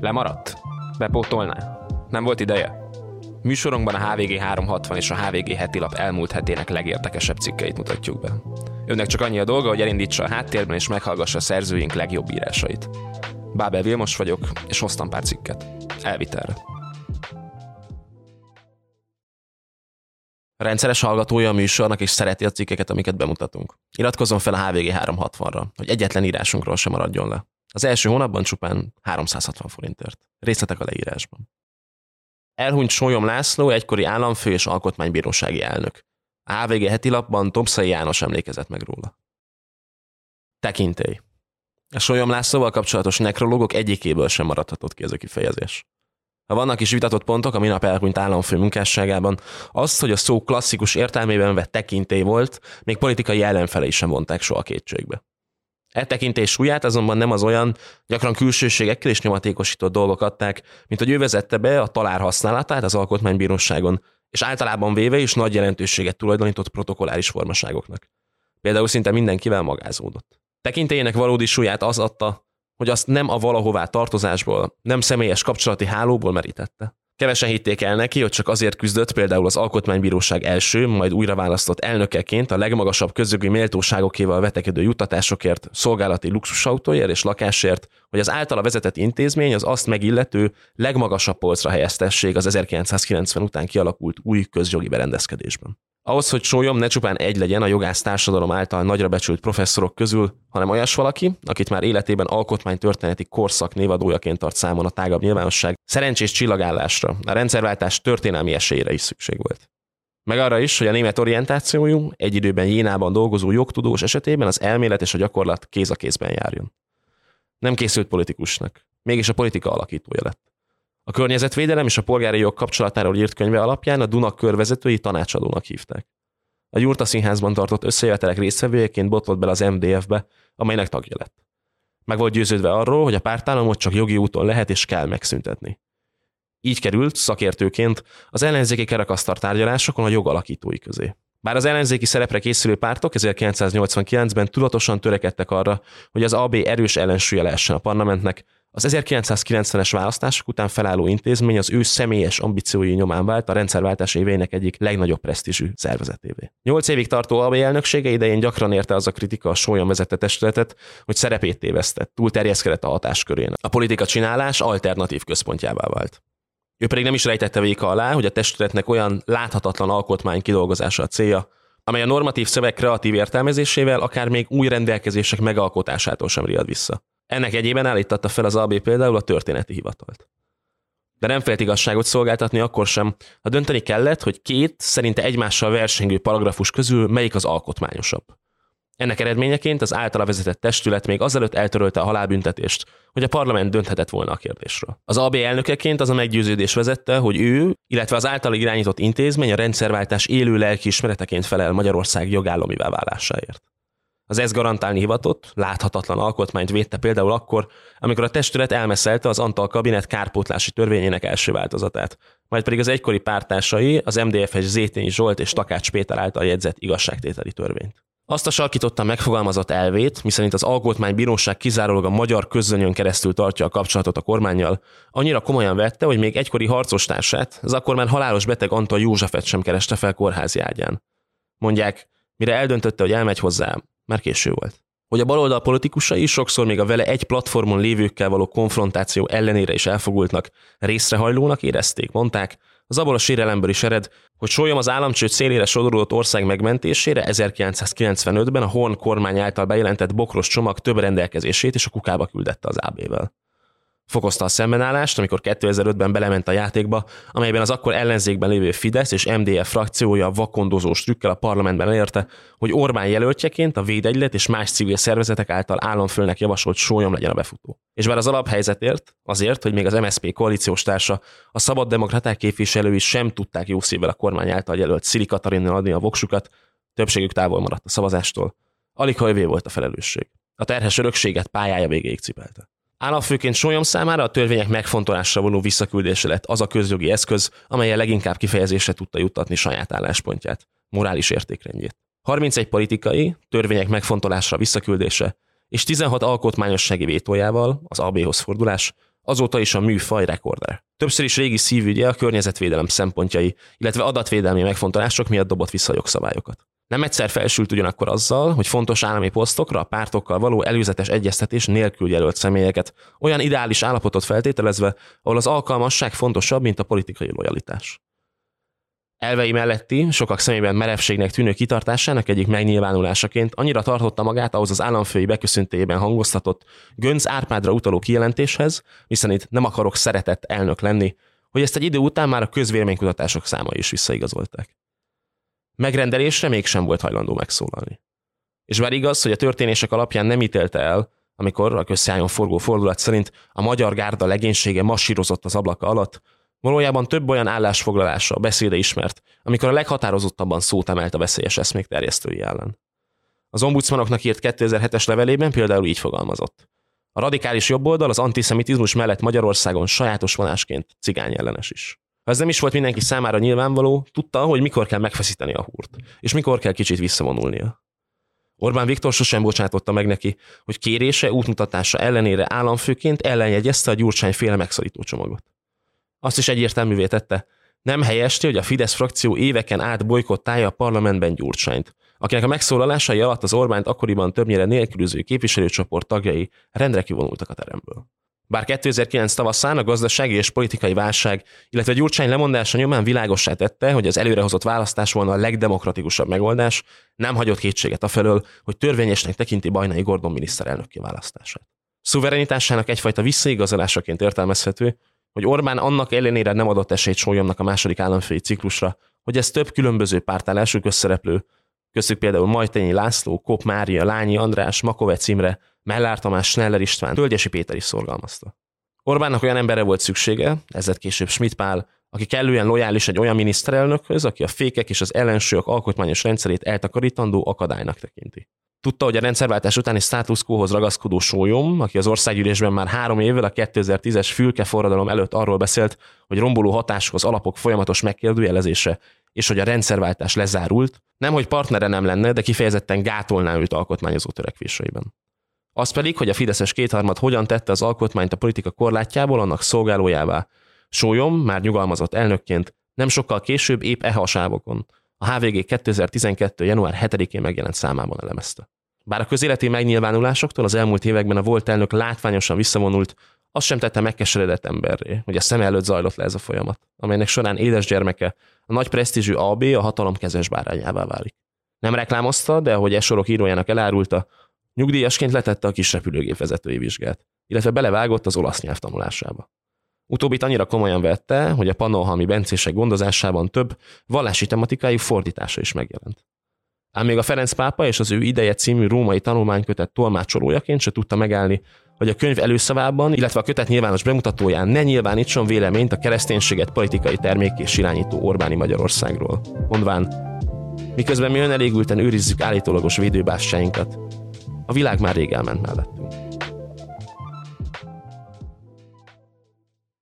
Lemaradt? Bepótolná? Nem volt ideje? Műsorunkban a HVG 360 és a HVG heti lap elmúlt hetének legérdekesebb cikkeit mutatjuk be. Önnek csak annyi a dolga, hogy elindítsa a háttérben és meghallgassa a szerzőink legjobb írásait. Bábel Vilmos vagyok, és hoztam pár cikket. Elvitelre. Rendszeres hallgatója a műsornak és szereti a cikkeket, amiket bemutatunk. Iratkozzon fel a HVG 360-ra, hogy egyetlen írásunkról sem maradjon le. Az első hónapban csupán 360 forintért. Részletek a leírásban. Elhunyt Sólyom László, egykori államfő és alkotmánybírósági elnök. A HVG heti lapban Tomszai János emlékezett meg róla. Tekintély. A Sólyom Lászlóval kapcsolatos nekrológok egyikéből sem maradhatott ki ez a kifejezés. Ha vannak is vitatott pontok a minap elhunyt államfő munkásságában, azt, hogy a szó klasszikus értelmében vett tekintély volt, még politikai ellenfelei sem vonták soha kétségbe. E tekintés súlyát azonban nem az olyan, gyakran külsőségekkel és nyomatékosított dolgok adták, mint hogy ő vezette be a talár használatát az alkotmánybíróságon, és általában véve is nagy jelentőséget tulajdonított protokolláris formaságoknak. Például szinte mindenkivel magázódott. Tekintélyének valódi súlyát az adta, hogy azt nem a valahová tartozásból, nem személyes kapcsolati hálóból merítette. Kevesen hitték el neki, hogy csak azért küzdött például az Alkotmánybíróság első, majd újra választott elnökeként a legmagasabb közögi méltóságokéval vetekedő juttatásokért, szolgálati luxusautóért és lakásért, hogy az általa vezetett intézmény az azt megillető legmagasabb polcra helyeztessék az 1990 után kialakult új közjogi berendezkedésben. Ahhoz, hogy sólyom ne csupán egy legyen a jogász társadalom által nagyra becsült professzorok közül, hanem olyas valaki, akit már életében alkotmánytörténeti korszak névadójaként tart számon a tágabb nyilvánosság, szerencsés csillagállásra, a rendszerváltás történelmi esélyre is szükség volt. Meg arra is, hogy a német orientációjú, egy időben Jénában dolgozó jogtudós esetében az elmélet és a gyakorlat kéz a kézben járjon. Nem készült politikusnak, mégis a politika alakítója lett. A környezetvédelem és a polgári jog kapcsolatáról írt könyve alapján a Duna körvezetői tanácsadónak hívták. A Jurta Színházban tartott összejövetelek résztvevőjeként botlott bele az MDF-be, amelynek tagja lett. Meg volt győződve arról, hogy a pártállamot csak jogi úton lehet és kell megszüntetni. Így került, szakértőként, az ellenzéki kerekasztar tárgyalásokon a jogalakítói közé. Bár az ellenzéki szerepre készülő pártok 1989-ben tudatosan törekedtek arra, hogy az AB erős ellensúlya lehessen a parlamentnek, az 1990-es választások után felálló intézmény az ő személyes ambíciói nyomán vált a rendszerváltás éveinek egyik legnagyobb presztízsű szervezetévé. Nyolc évig tartó AB elnöksége idején gyakran érte az a kritika a sólyan vezette testületet, hogy szerepét tévesztett, túl terjeszkedett a hatáskörén. A politika csinálás alternatív központjává vált. Ő pedig nem is rejtette véka alá, hogy a testületnek olyan láthatatlan alkotmány kidolgozása a célja, amely a normatív szöveg kreatív értelmezésével akár még új rendelkezések megalkotásától sem riad vissza. Ennek egyében állítatta fel az AB például a történeti hivatalt. De nem félt igazságot szolgáltatni akkor sem, ha dönteni kellett, hogy két szerinte egymással versengő paragrafus közül melyik az alkotmányosabb. Ennek eredményeként az általa vezetett testület még azelőtt eltörölte a halálbüntetést, hogy a parlament dönthetett volna a kérdésről. Az AB elnökeként az a meggyőződés vezette, hogy ő, illetve az általa irányított intézmény a rendszerváltás élő lelkiismereteként felel Magyarország jogállomivá válásáért. Az ez garantálni hivatott, láthatatlan alkotmányt védte például akkor, amikor a testület elmeszelte az Antal kabinet kárpótlási törvényének első változatát, majd pedig az egykori pártásai az MDF-es Zétényi Zsolt és Takács Péter által jegyzett igazságtételi törvényt. Azt a sarkítottan megfogalmazott elvét, miszerint az alkotmánybíróság kizárólag a magyar közönyön keresztül tartja a kapcsolatot a kormányjal, annyira komolyan vette, hogy még egykori harcostársát, az akkor már halálos beteg Antal Józsefet sem kereste fel kórházi ágyán. Mondják, mire eldöntötte, hogy elmegy hozzá, már késő volt. Hogy a baloldal politikusai sokszor még a vele egy platformon lévőkkel való konfrontáció ellenére is elfogultnak, részrehajlónak érezték, mondták, az abból a sérelemből is ered, hogy sólyom az államcsőd szélére sodorult ország megmentésére 1995-ben a Horn kormány által bejelentett bokros csomag több rendelkezését és a kukába küldette az AB-vel. Fokozta a szembenállást, amikor 2005-ben belement a játékba, amelyben az akkor ellenzékben lévő Fidesz és MDF frakciója vakondozós trükkel a parlamentben elérte, hogy Orbán jelöltjeként a Védegylet és más civil szervezetek által államfőnek javasolt sólyom legyen a befutó. És bár az alaphelyzetért, azért, hogy még az MSZP koalíciós társa, a szabad demokraták képviselői sem tudták jó szívvel a kormány által jelölt Szili Katarinnal adni a voksukat, többségük távol maradt a szavazástól. Alig ha volt a felelősség. A terhes örökséget pályája végéig cipelte. Államfőként Sólyom számára a törvények megfontolásra vonó visszaküldése lett az a közjogi eszköz, amelyel leginkább kifejezésre tudta juttatni saját álláspontját, morális értékrendjét. 31 politikai, törvények megfontolásra visszaküldése és 16 alkotmányossági vétójával, az AB-hoz fordulás, azóta is a műfaj rekorder. Többször is régi szívügye a környezetvédelem szempontjai, illetve adatvédelmi megfontolások miatt dobott vissza jogszabályokat. Nem egyszer felsült ugyanakkor azzal, hogy fontos állami posztokra a pártokkal való előzetes egyeztetés nélkül jelölt személyeket, olyan ideális állapotot feltételezve, ahol az alkalmasság fontosabb, mint a politikai lojalitás. Elvei melletti, sokak szemében merevségnek tűnő kitartásának egyik megnyilvánulásaként annyira tartotta magát ahhoz az államfői beköszöntéjében hangoztatott Gönc Árpádra utaló kijelentéshez, hiszen itt nem akarok szeretett elnök lenni, hogy ezt egy idő után már a közvéleménykutatások számai is visszaigazolták. Megrendelésre mégsem volt hajlandó megszólalni. És bár igaz, hogy a történések alapján nem ítélte el, amikor a közszájon forgó fordulat szerint a magyar gárda legénysége masírozott az ablaka alatt, Valójában több olyan állásfoglalása, beszéde ismert, amikor a leghatározottabban szót emelt a veszélyes eszmék terjesztői ellen. Az ombudsmanoknak írt 2007-es levelében például így fogalmazott. A radikális jobboldal az antiszemitizmus mellett Magyarországon sajátos vonásként cigány ellenes is. Ha ez nem is volt mindenki számára nyilvánvaló, tudta, hogy mikor kell megfeszíteni a húrt, és mikor kell kicsit visszavonulnia. Orbán Viktor sosem bocsátotta meg neki, hogy kérése, útmutatása ellenére államfőként ellenjegyezte a Gyurcsány féle megszorító csomagot. Azt is egyértelművé tette, nem helyesti, hogy a Fidesz frakció éveken át bolykottálja a parlamentben Gyurcsányt, akinek a megszólalásai alatt az Orbánt akkoriban többnyire nélkülöző képviselőcsoport tagjai rendre kivonultak a teremből. Bár 2009 tavaszán a gazdasági és politikai válság, illetve Gyurcsány lemondása nyomán világossá tette, hogy az előrehozott választás volna a legdemokratikusabb megoldás, nem hagyott kétséget afelől, hogy törvényesnek tekinti Bajnai Gordon miniszterelnök kiválasztását. Szuverenitásának egyfajta visszaigazolásaként értelmezhető, hogy Orbán annak ellenére nem adott esélyt sólyomnak a második államfői ciklusra, hogy ez több különböző pártál első közszereplő, köztük például Majtenyi László, Kop Mária, Lányi András, Makovec Imre, Mellár Tamás, Schneller István, Tölgyesi Péter is szorgalmazta. Orbánnak olyan emberre volt szüksége, ezzel később Schmidt Pál, aki kellően lojális egy olyan miniszterelnökhöz, aki a fékek és az ellensúlyok alkotmányos rendszerét eltakarítandó akadálynak tekinti. Tudta, hogy a rendszerváltás utáni status quo-hoz ragaszkodó sólyom, aki az országgyűlésben már három évvel a 2010-es fülke forradalom előtt arról beszélt, hogy romboló hatáshoz alapok folyamatos megkérdőjelezése, és hogy a rendszerváltás lezárult, nem hogy partnere nem lenne, de kifejezetten gátolná őt alkotmányozó törekvéseiben. Az pedig, hogy a Fideszes kétharmad hogyan tette az alkotmányt a politika korlátjából annak szolgálójává. Sólyom, már nyugalmazott elnökként, nem sokkal később épp e hasávokon, a HVG 2012. január 7-én megjelent számában elemezte. Bár a közéleti megnyilvánulásoktól az elmúlt években a volt elnök látványosan visszavonult, azt sem tette megkeseredett emberré, hogy a szem előtt zajlott le ez a folyamat, amelynek során édes gyermeke, a nagy presztízsű AB a hatalom kezes bárányává válik. Nem reklámozta, de ahogy e sorok írójának elárulta, nyugdíjasként letette a kis repülőgép vezetői vizsgát, illetve belevágott az olasz nyelv tanulásába. Utóbbit annyira komolyan vette, hogy a pannonhalmi bencések gondozásában több vallási tematikájú fordítása is megjelent. Ám még a Ferenc pápa és az ő ideje című római tanulmánykötet tolmácsolójaként se tudta megállni, hogy a könyv előszavában, illetve a kötet nyilvános bemutatóján ne nyilvánítson véleményt a kereszténységet politikai termék és irányító Orbáni Magyarországról. Mondván, miközben mi önelégülten őrizzük állítólagos védőbástyáinkat, a világ már rég elment mellettünk.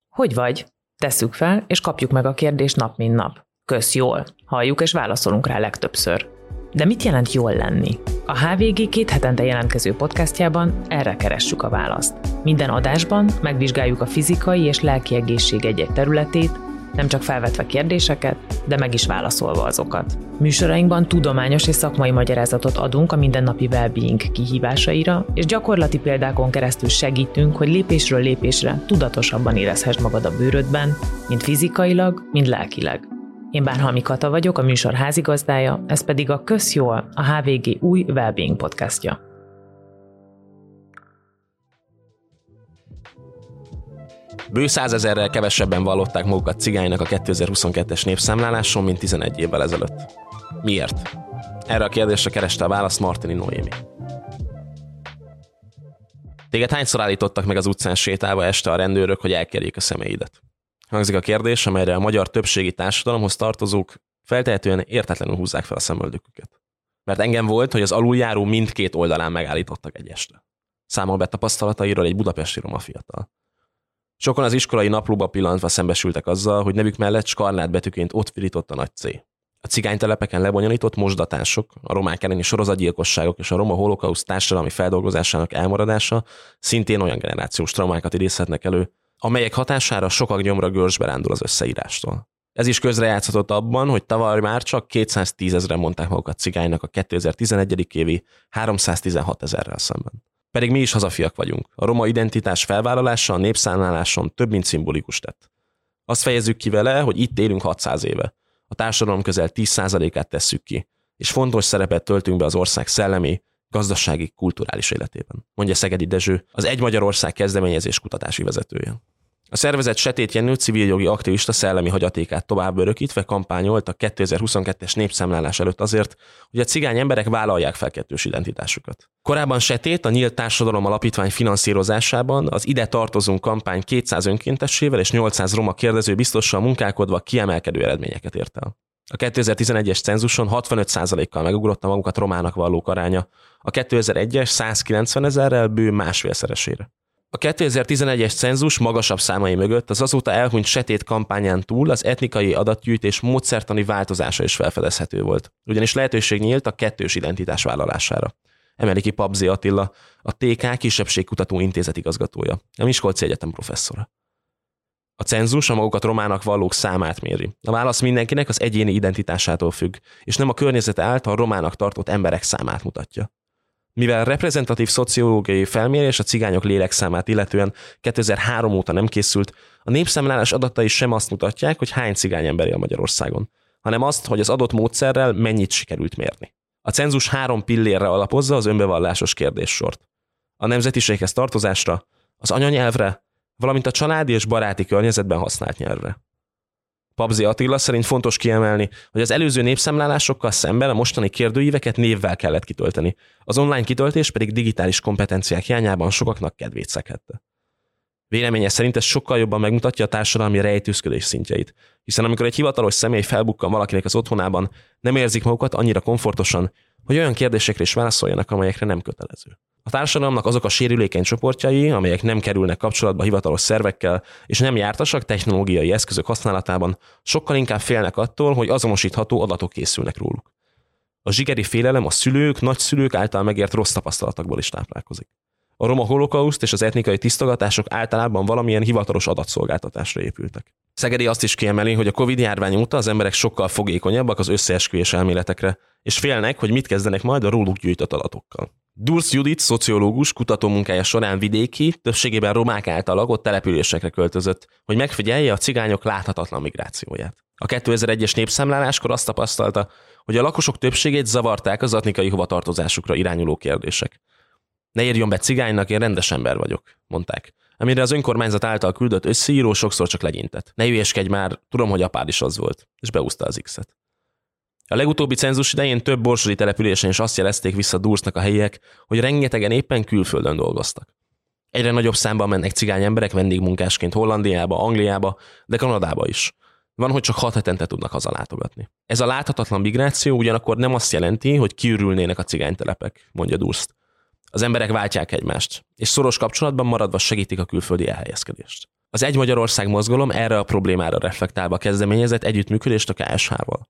Hogy vagy? Tesszük fel, és kapjuk meg a kérdést nap mint nap. Kösz jól. Halljuk és válaszolunk rá legtöbbször. De mit jelent jól lenni? A HVG két hetente jelentkező podcastjában erre keressük a választ. Minden adásban megvizsgáljuk a fizikai és lelki egészség egy-egy területét, nem csak felvetve kérdéseket, de meg is válaszolva azokat. Műsorainkban tudományos és szakmai magyarázatot adunk a mindennapi well-being kihívásaira, és gyakorlati példákon keresztül segítünk, hogy lépésről lépésre tudatosabban érezhess magad a bőrödben, mind fizikailag, mind lelkileg. Én Bárhalmi Kata vagyok, a műsor házigazdája, ez pedig a Közjól, a HVG új Wellbeing podcastja. Bő százezerrel kevesebben vallották magukat cigánynak a 2022-es népszámláláson, mint 11 évvel ezelőtt. Miért? Erre a kérdésre kereste a választ Martini Noémi. Téged hányszor állítottak meg az utcán sétálva este a rendőrök, hogy elkerjék a személyidet? Hangzik a kérdés, amelyre a magyar többségi társadalomhoz tartozók feltehetően értetlenül húzzák fel a szemöldöküket. Mert engem volt, hogy az aluljáró mindkét oldalán megállítottak egy este. Számol be tapasztalatairól egy budapesti roma fiatal. Sokan az iskolai naplóba pillantva szembesültek azzal, hogy nevük mellett skarlát betűként ott virított a nagy C. A cigánytelepeken lebonyolított mosdatások, a romák elleni sorozatgyilkosságok és a roma holokauszt társadalmi feldolgozásának elmaradása szintén olyan generációs traumákat idézhetnek elő, amelyek hatására sokak gyomra görsbe rándul az összeírástól. Ez is közrejátszott abban, hogy tavaly már csak 210 ezeren mondták magukat cigánynak a 2011. évi 316 ezerrel szemben. Pedig mi is hazafiak vagyunk. A roma identitás felvállalása a népszámláláson több mint szimbolikus tett. Azt fejezzük ki vele, hogy itt élünk 600 éve. A társadalom közel 10%-át tesszük ki, és fontos szerepet töltünk be az ország szellemi, gazdasági, kulturális életében, mondja Szegedi Dezső, az Egy Magyarország kezdeményezés kutatási vezetője. A szervezet Setét Jenő jogi aktivista szellemi hagyatékát tovább örökítve kampányolt a 2022-es népszámlálás előtt azért, hogy a cigány emberek vállalják fel kettős identitásukat. Korábban Setét a Nyílt Társadalom Alapítvány finanszírozásában az Ide tartozunk kampány 200 önkéntessével és 800 roma kérdező biztossal munkálkodva kiemelkedő eredményeket ért el. A 2011-es cenzuson 65%-kal megugrott a magukat romának vallók aránya, a 2001-es 190 ezerrel bő másfélszeresére. A 2011-es cenzus magasabb számai mögött az azóta elhunyt setét kampányán túl az etnikai adatgyűjtés módszertani változása is felfedezhető volt, ugyanis lehetőség nyílt a kettős identitás vállalására. Emeli ki Pabzi Attila, a TK Kisebbségkutató Intézet igazgatója, a Miskolci Egyetem professzora. A cenzus a magukat romának vallók számát méri. A válasz mindenkinek az egyéni identitásától függ, és nem a környezete által romának tartott emberek számát mutatja. Mivel reprezentatív szociológiai felmérés a cigányok lélekszámát illetően 2003 óta nem készült, a népszámlálás adatai sem azt mutatják, hogy hány cigány ember él Magyarországon, hanem azt, hogy az adott módszerrel mennyit sikerült mérni. A cenzus három pillérre alapozza az önbevallásos kérdéssort. A nemzetiséghez tartozásra, az anyanyelvre, valamint a családi és baráti környezetben használt nyelvre. Pabzi Attila szerint fontos kiemelni, hogy az előző népszámlálásokkal szemben a mostani kérdőíveket névvel kellett kitölteni, az online kitöltés pedig digitális kompetenciák hiányában sokaknak kedvét szekette. Véleménye szerint ez sokkal jobban megmutatja a társadalmi rejtőzködés szintjeit, hiszen amikor egy hivatalos személy felbukkan valakinek az otthonában, nem érzik magukat annyira komfortosan, hogy olyan kérdésekre is válaszoljanak, amelyekre nem kötelező. A társadalomnak azok a sérülékeny csoportjai, amelyek nem kerülnek kapcsolatba hivatalos szervekkel, és nem jártasak technológiai eszközök használatában, sokkal inkább félnek attól, hogy azonosítható adatok készülnek róluk. A zsigeri félelem a szülők, nagyszülők által megért rossz tapasztalatokból is táplálkozik. A roma holokauszt és az etnikai tisztogatások általában valamilyen hivatalos adatszolgáltatásra épültek. Szegedi azt is kiemeli, hogy a Covid járvány óta az emberek sokkal fogékonyabbak az összeesküvés elméletekre, és félnek, hogy mit kezdenek majd a róluk gyűjtött adatokkal. Dursz Judit, szociológus, kutatómunkája során vidéki, többségében romák által lakott településekre költözött, hogy megfigyelje a cigányok láthatatlan migrációját. A 2001-es népszámláláskor azt tapasztalta, hogy a lakosok többségét zavarták az etnikai hovatartozásukra irányuló kérdések. Ne írjon be cigánynak, én rendes ember vagyok, mondták. Amire az önkormányzat által küldött összeíró sokszor csak legyintett. Ne hülyeskedj már, tudom, hogy apád is az volt. És beúszta az X-et. A legutóbbi cenzus idején több borsodi településen is azt jelezték vissza Dursznak a helyiek, hogy rengetegen éppen külföldön dolgoztak. Egyre nagyobb számban mennek cigány emberek vendégmunkásként Hollandiába, Angliába, de Kanadába is. Van, hogy csak hat hetente tudnak hazalátogatni. Ez a láthatatlan migráció ugyanakkor nem azt jelenti, hogy kiürülnének a cigánytelepek, mondja Durst. Az emberek váltják egymást, és szoros kapcsolatban maradva segítik a külföldi elhelyezkedést. Az Egy Magyarország mozgalom erre a problémára reflektálva kezdeményezett együttműködést a KSH-val.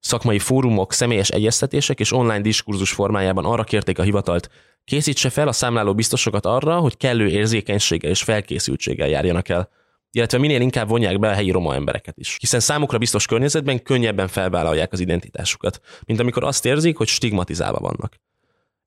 Szakmai fórumok, személyes egyeztetések és online diskurzus formájában arra kérték a hivatalt, készítse fel a számláló biztosokat arra, hogy kellő érzékenységgel és felkészültséggel járjanak el, illetve minél inkább vonják be a helyi roma embereket is. Hiszen számukra biztos környezetben könnyebben felvállalják az identitásukat, mint amikor azt érzik, hogy stigmatizálva vannak.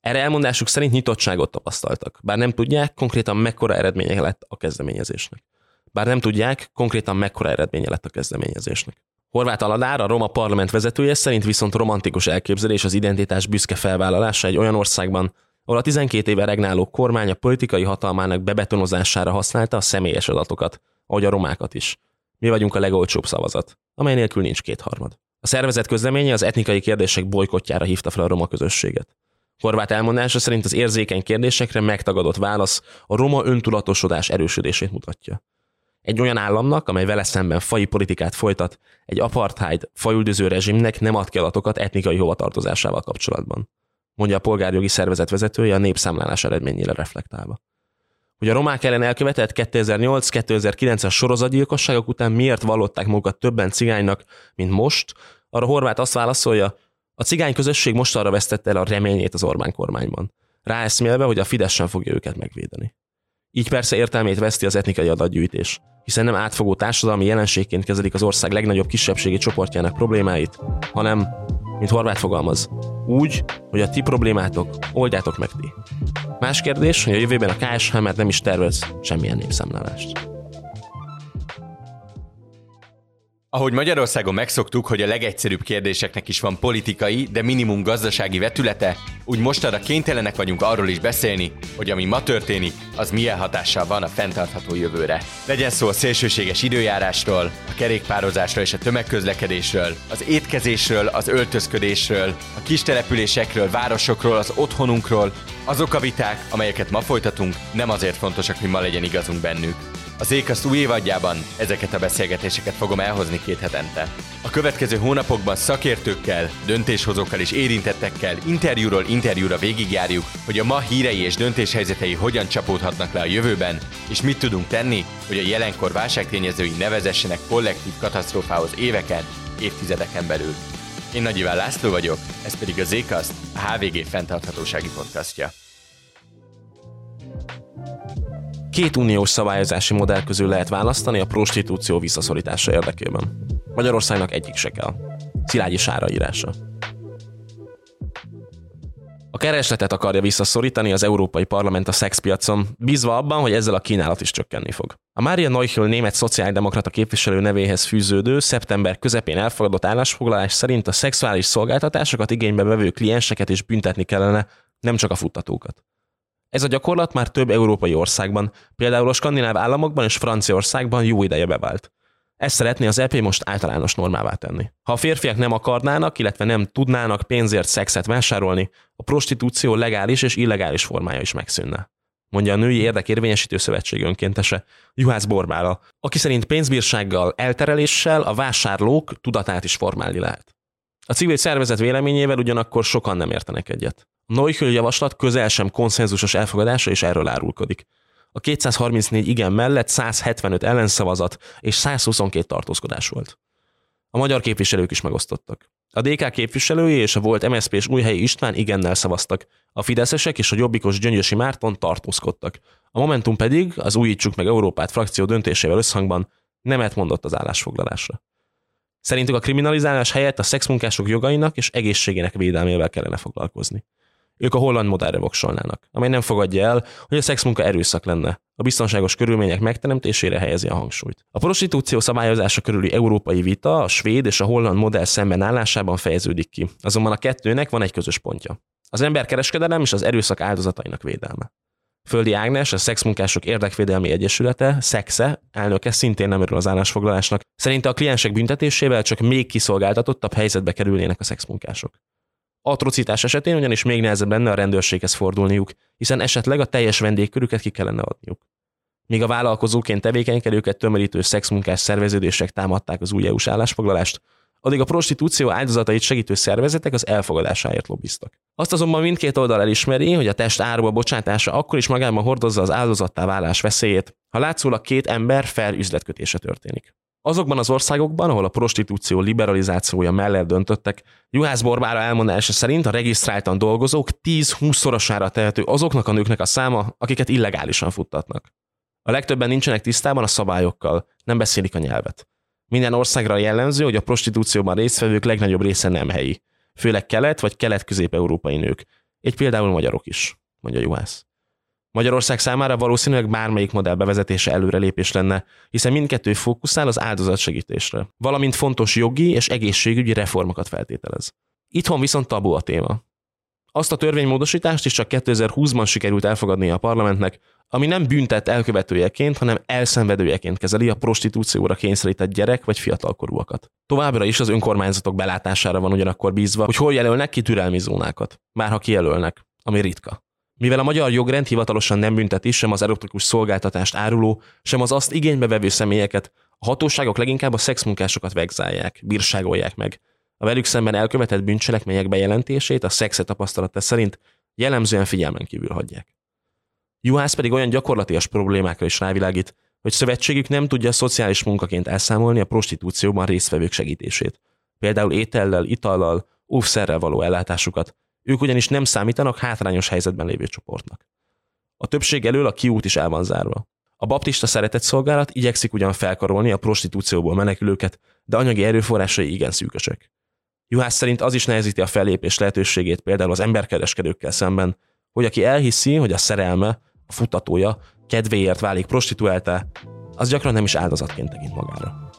Erre elmondásuk szerint nyitottságot tapasztaltak, bár nem tudják konkrétan mekkora eredménye lett a kezdeményezésnek. Bár nem tudják konkrétan mekkora eredménye lett a kezdeményezésnek. Horváth Aladár, a Roma parlament vezetője szerint viszont romantikus elképzelés az identitás büszke felvállalása egy olyan országban, ahol a 12 éve regnáló kormány a politikai hatalmának bebetonozására használta a személyes adatokat, ahogy a romákat is. Mi vagyunk a legolcsóbb szavazat, amely nélkül nincs kétharmad. A szervezet közleménye az etnikai kérdések bolykotjára hívta fel a roma közösséget. Horváth elmondása szerint az érzékeny kérdésekre megtagadott válasz a roma öntudatosodás erősödését mutatja. Egy olyan államnak, amely vele szemben fai politikát folytat, egy apartheid, fajüldöző rezsimnek nem ad ki adatokat etnikai hovatartozásával kapcsolatban, mondja a polgárjogi szervezet vezetője a népszámlálás eredményére reflektálva. Hogy a romák ellen elkövetett 2008-2009-es sorozatgyilkosságok után miért vallották magukat többen cigánynak, mint most, arra Horváth azt válaszolja, a cigány közösség most arra vesztette el a reményét az Orbán kormányban, ráeszmélve, hogy a Fidesz sem fogja őket megvédeni. Így persze értelmét veszti az etnikai adatgyűjtés, hiszen nem átfogó társadalmi jelenségként kezelik az ország legnagyobb kisebbségi csoportjának problémáit, hanem, mint Horváth fogalmaz, úgy, hogy a ti problémátok oldjátok meg ti. Más kérdés, hogy a jövőben a KSH már nem is tervez semmilyen népszámlálást. Ahogy Magyarországon megszoktuk, hogy a legegyszerűbb kérdéseknek is van politikai, de minimum gazdasági vetülete, úgy mostanra kénytelenek vagyunk arról is beszélni, hogy ami ma történik, az milyen hatással van a fenntartható jövőre. Legyen szó a szélsőséges időjárásról, a kerékpározásról és a tömegközlekedésről, az étkezésről, az öltözködésről, a kis településekről, városokról, az otthonunkról, azok a viták, amelyeket ma folytatunk, nem azért fontosak, hogy ma legyen igazunk bennük. Az Ékaszt új évadjában ezeket a beszélgetéseket fogom elhozni két hetente. A következő hónapokban szakértőkkel, döntéshozókkal és érintettekkel interjúról interjúra végigjárjuk, hogy a ma hírei és döntéshelyzetei hogyan csapódhatnak le a jövőben, és mit tudunk tenni, hogy a jelenkor válságtényezői nevezessenek kollektív katasztrófához éveken, évtizedeken belül. Én Nagy Iván László vagyok, ez pedig az Ékaszt, a HVG fenntarthatósági podcastja. Két uniós szabályozási modell közül lehet választani a prostitúció visszaszorítása érdekében. Magyarországnak egyik se kell. Szilágyi Sára írása. A keresletet akarja visszaszorítani az Európai Parlament a szexpiacon, bízva abban, hogy ezzel a kínálat is csökkenni fog. A Mária Neuchel német szociáldemokrata képviselő nevéhez fűződő szeptember közepén elfogadott állásfoglalás szerint a szexuális szolgáltatásokat igénybe vevő klienseket is büntetni kellene, nem csak a futtatókat. Ez a gyakorlat már több európai országban, például a skandináv államokban és Franciaországban jó ideje bevált. Ezt szeretné az EP most általános normává tenni. Ha a férfiak nem akarnának, illetve nem tudnának pénzért szexet vásárolni, a prostitúció legális és illegális formája is megszűnne. Mondja a Női Érdekérvényesítő Szövetség önkéntese, Juhász Borbála, aki szerint pénzbírsággal, eltereléssel a vásárlók tudatát is formálni lehet. A civil szervezet véleményével ugyanakkor sokan nem értenek egyet. Neuchel javaslat közel sem konszenzusos elfogadása és erről árulkodik. A 234 igen mellett 175 ellenszavazat és 122 tartózkodás volt. A magyar képviselők is megosztottak. A DK képviselői és a volt MSZP és Újhelyi István igennel szavaztak. A fideszesek és a jobbikos Gyöngyösi Márton tartózkodtak. A Momentum pedig az Újítsuk meg Európát frakció döntésével összhangban nemet mondott az állásfoglalásra. Szerintük a kriminalizálás helyett a szexmunkások jogainak és egészségének védelmével kellene foglalkozni. Ők a holland modellre voksolnának, amely nem fogadja el, hogy a szexmunka erőszak lenne. A biztonságos körülmények megteremtésére helyezi a hangsúlyt. A prostitúció szabályozása körüli európai vita a svéd és a holland modell szemben állásában fejeződik ki. Azonban a kettőnek van egy közös pontja. Az emberkereskedelem és az erőszak áldozatainak védelme. Földi Ágnes, a Szexmunkások Érdekvédelmi Egyesülete, Szexe, elnöke szintén nem örül az állásfoglalásnak. Szerinte a kliensek büntetésével csak még kiszolgáltatottabb helyzetbe kerülnének a szexmunkások. Atrocitás esetén ugyanis még nehezebb lenne a rendőrséghez fordulniuk, hiszen esetleg a teljes vendégkörüket ki kellene adniuk. Míg a vállalkozóként tevékenykedőket tömörítő szexmunkás szerveződések támadták az új EU-s állásfoglalást, addig a prostitúció áldozatait segítő szervezetek az elfogadásáért lobbiztak. Azt azonban mindkét oldal elismeri, hogy a test áruba bocsátása akkor is magában hordozza az áldozattá válás veszélyét, ha látszólag két ember fel üzletkötése történik. Azokban az országokban, ahol a prostitúció liberalizációja mellett döntöttek, Juhász Borbára elmondása szerint a regisztráltan dolgozók 10-20-szorosára tehető azoknak a nőknek a száma, akiket illegálisan futtatnak. A legtöbben nincsenek tisztában a szabályokkal, nem beszélik a nyelvet. Minden országra jellemző, hogy a prostitúcióban résztvevők legnagyobb része nem helyi, főleg kelet vagy kelet-közép-európai nők. Egy például magyarok is, mondja Juhász. Magyarország számára valószínűleg bármelyik modell bevezetése előrelépés lenne, hiszen mindkettő fókuszál az áldozat segítésre, valamint fontos jogi és egészségügyi reformokat feltételez. Itthon viszont tabu a téma. Azt a törvénymódosítást is csak 2020-ban sikerült elfogadnia a parlamentnek, ami nem büntet elkövetőjeként, hanem elszenvedőjeként kezeli a prostitúcióra kényszerített gyerek vagy fiatalkorúakat. Továbbra is az önkormányzatok belátására van ugyanakkor bízva, hogy hol jelölnek ki türelmi zónákat, már ha kijelölnek, ami ritka. Mivel a magyar jogrend hivatalosan nem bünteti sem az erotikus szolgáltatást áruló, sem az azt igénybe vevő személyeket, a hatóságok leginkább a szexmunkásokat vegzálják, bírságolják meg. A velük szemben elkövetett bűncselekmények bejelentését a szexe tapasztalata szerint jellemzően figyelmen kívül hagyják. Juhász pedig olyan gyakorlatias problémákra is rávilágít, hogy szövetségük nem tudja szociális munkaként elszámolni a prostitúcióban résztvevők segítését. Például étellel, itallal, óvszerrel való ellátásukat, ők ugyanis nem számítanak hátrányos helyzetben lévő csoportnak. A többség elől a kiút is el van zárva. A baptista szeretett szolgálat igyekszik ugyan felkarolni a prostitúcióból menekülőket, de anyagi erőforrásai igen szűkösek. Juhász szerint az is nehezíti a fellépés lehetőségét például az emberkereskedőkkel szemben, hogy aki elhiszi, hogy a szerelme, a futatója kedvéért válik prostituáltá, az gyakran nem is áldozatként tekint magára.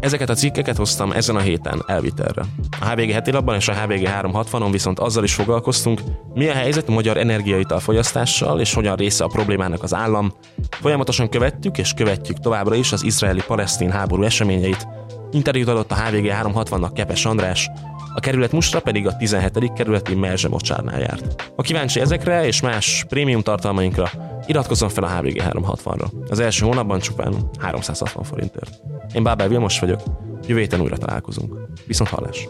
Ezeket a cikkeket hoztam ezen a héten elvitelre. A HVG heti labban és a HVG 360-on viszont azzal is foglalkoztunk, mi a helyzet a magyar energiaital fogyasztással és hogyan része a problémának az állam. Folyamatosan követtük és követjük továbbra is az izraeli-palesztin háború eseményeit. Interjút adott a HVG 360-nak Kepes András, a kerület mustra pedig a 17. kerületi Merzse mocsárnál járt. Ha kíváncsi ezekre és más prémium tartalmainkra, iratkozzon fel a HVG 360-ra. Az első hónapban csupán 360 forintért. Én Bábel Vilmos vagyok, jövő héten újra találkozunk. Viszont hallás!